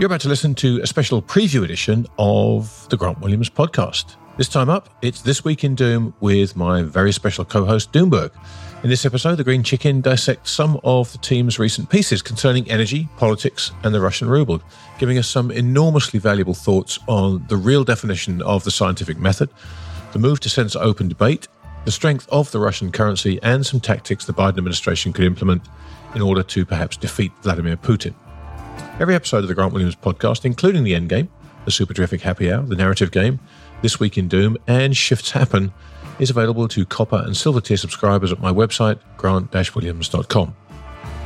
You're about to listen to a special preview edition of the Grant Williams podcast. This time up, it's This Week in Doom with my very special co host, Doomberg. In this episode, the Green Chicken dissects some of the team's recent pieces concerning energy, politics, and the Russian ruble, giving us some enormously valuable thoughts on the real definition of the scientific method, the move to censor open debate, the strength of the Russian currency, and some tactics the Biden administration could implement in order to perhaps defeat Vladimir Putin. Every episode of the Grant Williams podcast, including the Endgame, the Super Terrific Happy Hour, the Narrative Game, This Week in Doom, and Shifts Happen, is available to copper and silver tier subscribers at my website, grant-williams.com.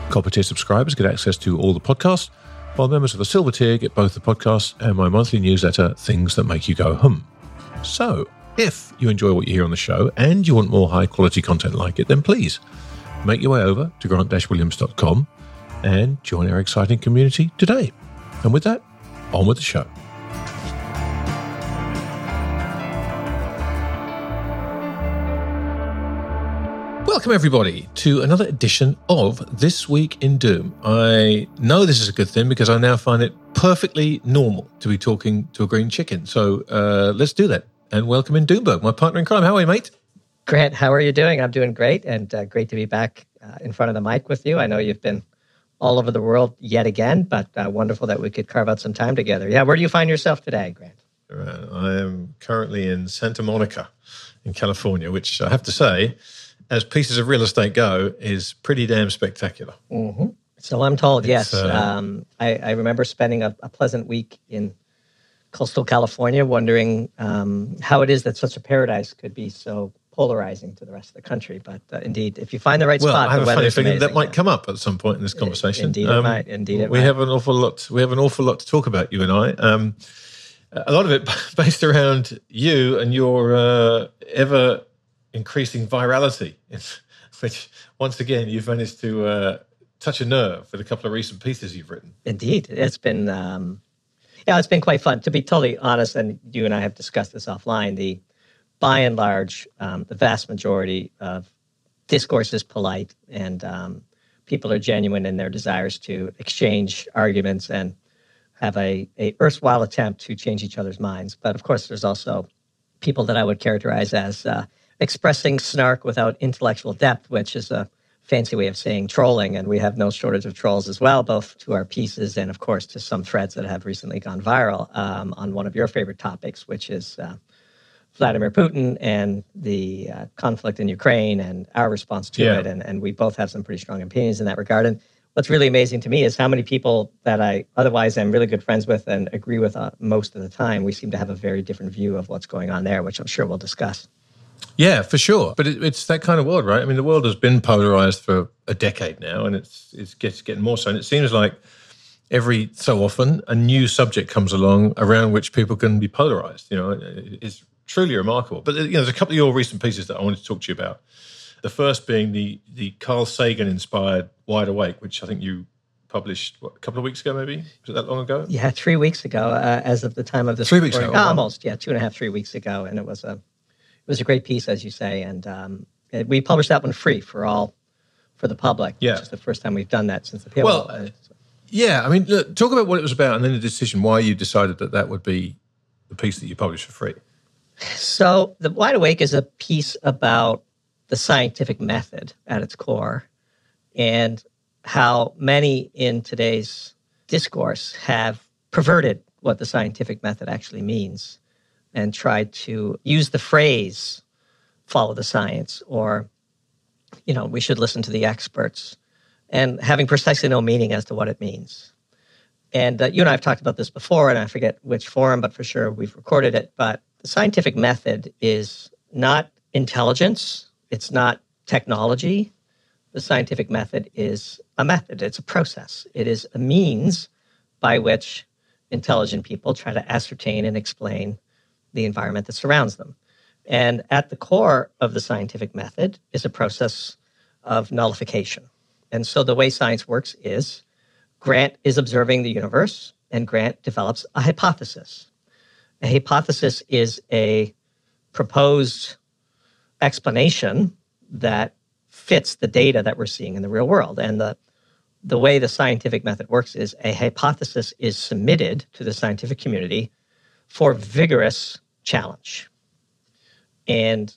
Copper tier subscribers get access to all the podcasts, while members of the silver tier get both the podcast and my monthly newsletter, Things That Make You Go Hmmm. So, if you enjoy what you hear on the show and you want more high quality content like it, then please make your way over to grant-williams.com and join our exciting community today. And with that, on with the show. Welcome, everybody, to another edition of This Week in Doom. I know this is a good thing because I now find it perfectly normal to be talking to a green chicken. So uh, let's do that. And welcome in Doomberg, my partner in crime. How are you, mate? Grant, how are you doing? I'm doing great and uh, great to be back uh, in front of the mic with you. I know you've been all over the world yet again, but uh, wonderful that we could carve out some time together. Yeah, where do you find yourself today, Grant? I am currently in Santa Monica in California, which I have to say, as pieces of real estate go, is pretty damn spectacular. Mm-hmm. So I'm told, it's, yes. Uh, um, I, I, remember spending a, a, pleasant week in coastal California, wondering um, how it is that such a paradise could be so polarizing to the rest of the country. But uh, indeed, if you find the right well, spot, I have a funny feeling that might come up at some point in this conversation. Indeed, um, it might. Indeed, it we might. have an awful lot. We have an awful lot to talk about. You and I. Um, a lot of it based around you and your uh, ever increasing virality, which once again you've managed to uh, touch a nerve with a couple of recent pieces you've written. Indeed, it's been. Um, yeah, it's been quite fun. To be totally honest, and you and I have discussed this offline. The by and large, um, the vast majority of discourse is polite and um, people are genuine in their desires to exchange arguments and have a, a erstwhile attempt to change each other's minds. But of course, there's also people that I would characterize as uh, expressing snark without intellectual depth, which is a fancy way of saying trolling. And we have no shortage of trolls as well, both to our pieces and, of course, to some threads that have recently gone viral um, on one of your favorite topics, which is uh, Vladimir Putin and the uh, conflict in Ukraine and our response to yeah. it. And, and we both have some pretty strong opinions in that regard. And what's really amazing to me is how many people that I otherwise am really good friends with and agree with uh, most of the time, we seem to have a very different view of what's going on there, which I'm sure we'll discuss. Yeah, for sure. But it, it's that kind of world, right? I mean, the world has been polarized for a decade now, and it's it's getting more so. And it seems like every so often a new subject comes along around which people can be polarized. You know, it's truly remarkable. But you know, there's a couple of your recent pieces that I wanted to talk to you about. The first being the the Carl Sagan inspired Wide Awake, which I think you published what, a couple of weeks ago, maybe was it that long ago? Yeah, three weeks ago, uh, as of the time of this. Three weeks ago, oh, almost. Yeah, two and a half, three weeks ago, and it was a it was a great piece, as you say, and um, it, we published that one free for all for the public. Yeah, it's the first time we've done that since the PL. Well, uh, yeah, I mean, look, talk about what it was about, and then the decision why you decided that that would be the piece that you published for free. So, The Wide Awake is a piece about the scientific method at its core and how many in today's discourse have perverted what the scientific method actually means and tried to use the phrase follow the science or you know we should listen to the experts and having precisely no meaning as to what it means. And uh, you and i have talked about this before and i forget which forum but for sure we've recorded it but the scientific method is not intelligence, it's not technology. The scientific method is a method, it's a process, it is a means by which intelligent people try to ascertain and explain the environment that surrounds them. And at the core of the scientific method is a process of nullification. And so the way science works is Grant is observing the universe, and Grant develops a hypothesis. A hypothesis is a proposed explanation that fits the data that we're seeing in the real world. And the, the way the scientific method works is a hypothesis is submitted to the scientific community for vigorous challenge. And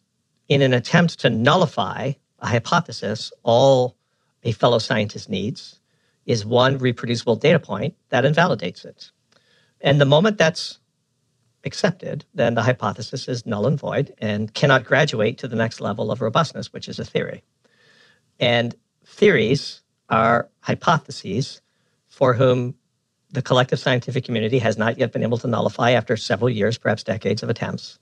in an attempt to nullify a hypothesis, all a fellow scientist needs is one reproducible data point that invalidates it. And the moment that's accepted, then the hypothesis is null and void and cannot graduate to the next level of robustness, which is a theory. And theories are hypotheses for whom the collective scientific community has not yet been able to nullify after several years, perhaps decades of attempts,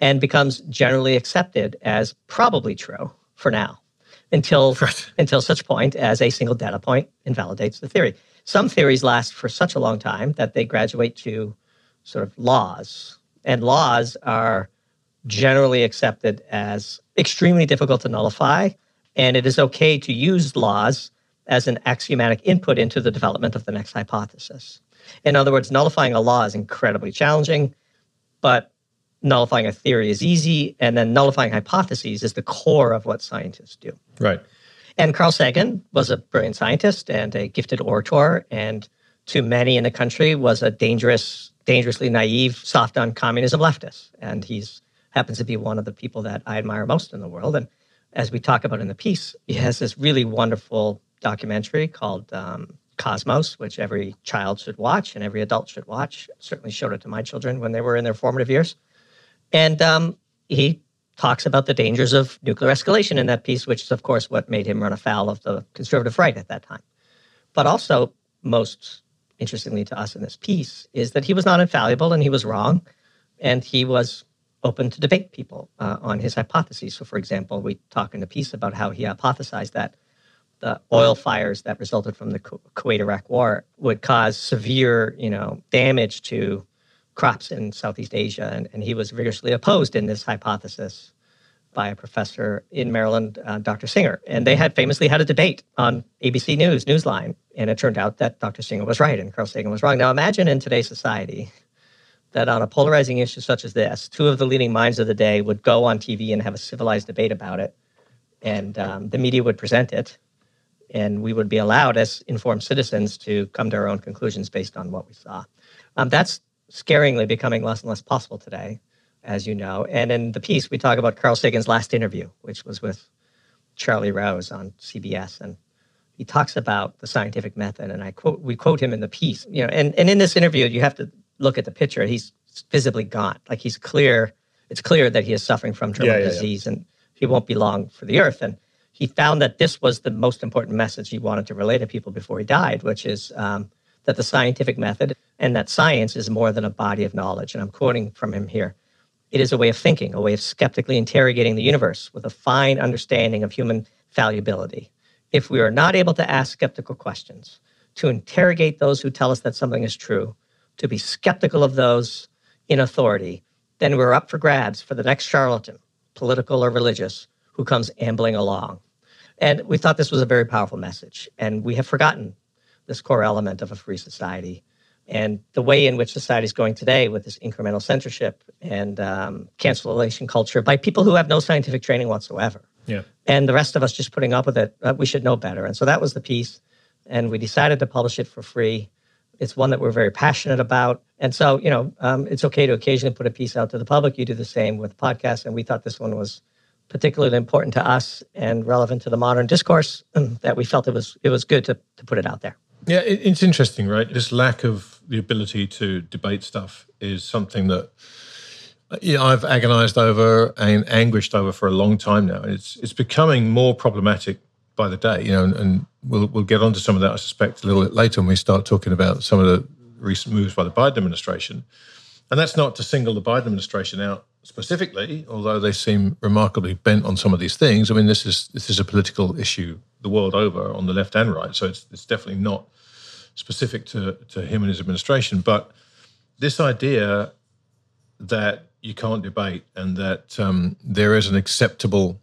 and becomes generally accepted as probably true for now until right. until such point as a single data point invalidates the theory. Some theories last for such a long time that they graduate to sort of laws, and laws are generally accepted as extremely difficult to nullify, and it is okay to use laws as an axiomatic input into the development of the next hypothesis. In other words, nullifying a law is incredibly challenging, but nullifying a theory is easy, and then nullifying hypotheses is the core of what scientists do. Right. And Carl Sagan was a brilliant scientist and a gifted orator, and to many in the country was a dangerous, dangerously naive, soft on communism leftist. And he's happens to be one of the people that I admire most in the world. And as we talk about in the piece, he has this really wonderful documentary called um, Cosmos, which every child should watch and every adult should watch. Certainly showed it to my children when they were in their formative years. And um, he talks about the dangers of nuclear escalation in that piece, which is, of course, what made him run afoul of the conservative right at that time. But also, most interestingly to us in this piece, is that he was not infallible and he was wrong. And he was open to debate people uh, on his hypotheses. So, for example, we talk in the piece about how he hypothesized that the oil fires that resulted from the Kuwait-Iraq war would cause severe, you know, damage to crops in Southeast Asia, and, and he was vigorously opposed in this hypothesis by a professor in Maryland, uh, Dr. Singer. And they had famously had a debate on ABC News, Newsline, and it turned out that Dr. Singer was right and Carl Sagan was wrong. Now imagine in today's society that on a polarizing issue such as this, two of the leading minds of the day would go on TV and have a civilized debate about it, and um, the media would present it, and we would be allowed as informed citizens to come to our own conclusions based on what we saw. Um, that's scaringly becoming less and less possible today, as you know. And in the piece, we talk about Carl Sagan's last interview, which was with Charlie Rose on CBS, and he talks about the scientific method. And I quote, we quote him in the piece, you know. And, and in this interview, you have to look at the picture. He's visibly gaunt, like he's clear. It's clear that he is suffering from terminal yeah, yeah, disease, yeah. and he won't be long for the earth. And he found that this was the most important message he wanted to relay to people before he died, which is um, that the scientific method and that science is more than a body of knowledge. And I'm quoting from him here. It is a way of thinking, a way of skeptically interrogating the universe with a fine understanding of human fallibility. If we are not able to ask skeptical questions, to interrogate those who tell us that something is true, to be skeptical of those in authority, then we're up for grabs for the next charlatan, political or religious, who comes ambling along. And we thought this was a very powerful message. And we have forgotten this core element of a free society and the way in which society is going today with this incremental censorship and um, cancellation culture by people who have no scientific training whatsoever. Yeah. And the rest of us just putting up with it, uh, we should know better. And so that was the piece. And we decided to publish it for free. It's one that we're very passionate about. And so, you know, um, it's okay to occasionally put a piece out to the public. You do the same with podcasts. And we thought this one was particularly important to us and relevant to the modern discourse that we felt it was it was good to, to put it out there. Yeah, it's interesting, right? This lack of the ability to debate stuff is something that yeah, I've agonized over and anguished over for a long time now. It's it's becoming more problematic by the day, you know, and, and we'll we'll get onto some of that, I suspect, a little bit later when we start talking about some of the recent moves by the Biden administration. And that's not to single the Biden administration out specifically, although they seem remarkably bent on some of these things. I mean, this is this is a political issue the world over on the left and right, so it's it's definitely not specific to, to him and his administration. But this idea that you can't debate and that um, there is an acceptable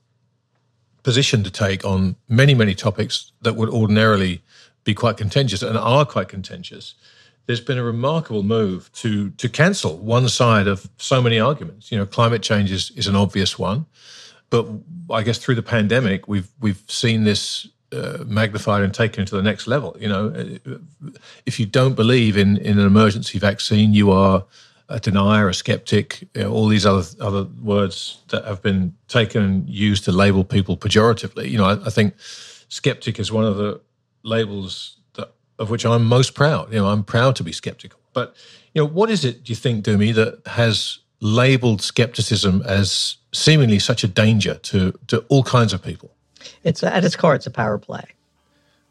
position to take on many, many topics that would ordinarily be quite contentious and are quite contentious. There's been a remarkable move to to cancel one side of so many arguments. You know, climate change is, is an obvious one, but I guess through the pandemic, we've we've seen this uh, magnified and taken to the next level. You know, if you don't believe in in an emergency vaccine, you are a denier, a skeptic, you know, all these other other words that have been taken and used to label people pejoratively. You know, I, I think skeptic is one of the labels that of which I'm most proud. You know, I'm proud to be skeptical. But you know, what is it do you think, Doomy, that has labeled skepticism as seemingly such a danger to to all kinds of people? It's at its core, it's a power play,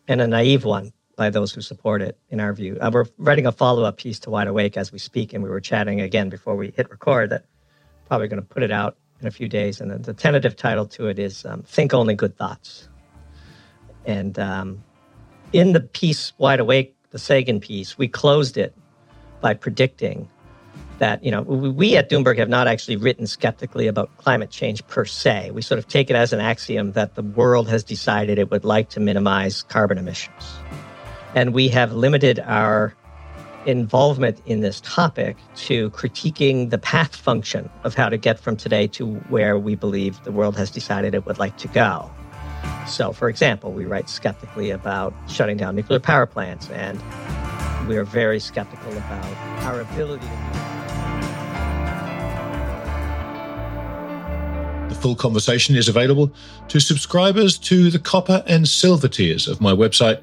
and a naive one by those who support it, in our view. Uh, we're writing a follow up piece to Wide Awake as we speak, and we were chatting again before we hit record that probably going to put it out in a few days. And the, the tentative title to it is um, Think Only Good Thoughts. And um, in the piece Wide Awake, the Sagan piece, we closed it by predicting that you know we at Doomberg have not actually written skeptically about climate change per se. We sort of take it as an axiom that the world has decided it would like to minimize carbon emissions. And we have limited our involvement in this topic to critiquing the path function of how to get from today to where we believe the world has decided it would like to go. So, for example, we write skeptically about shutting down nuclear power plants, and we are very skeptical about our ability to. The full conversation is available to subscribers to the copper and silver tiers of my website,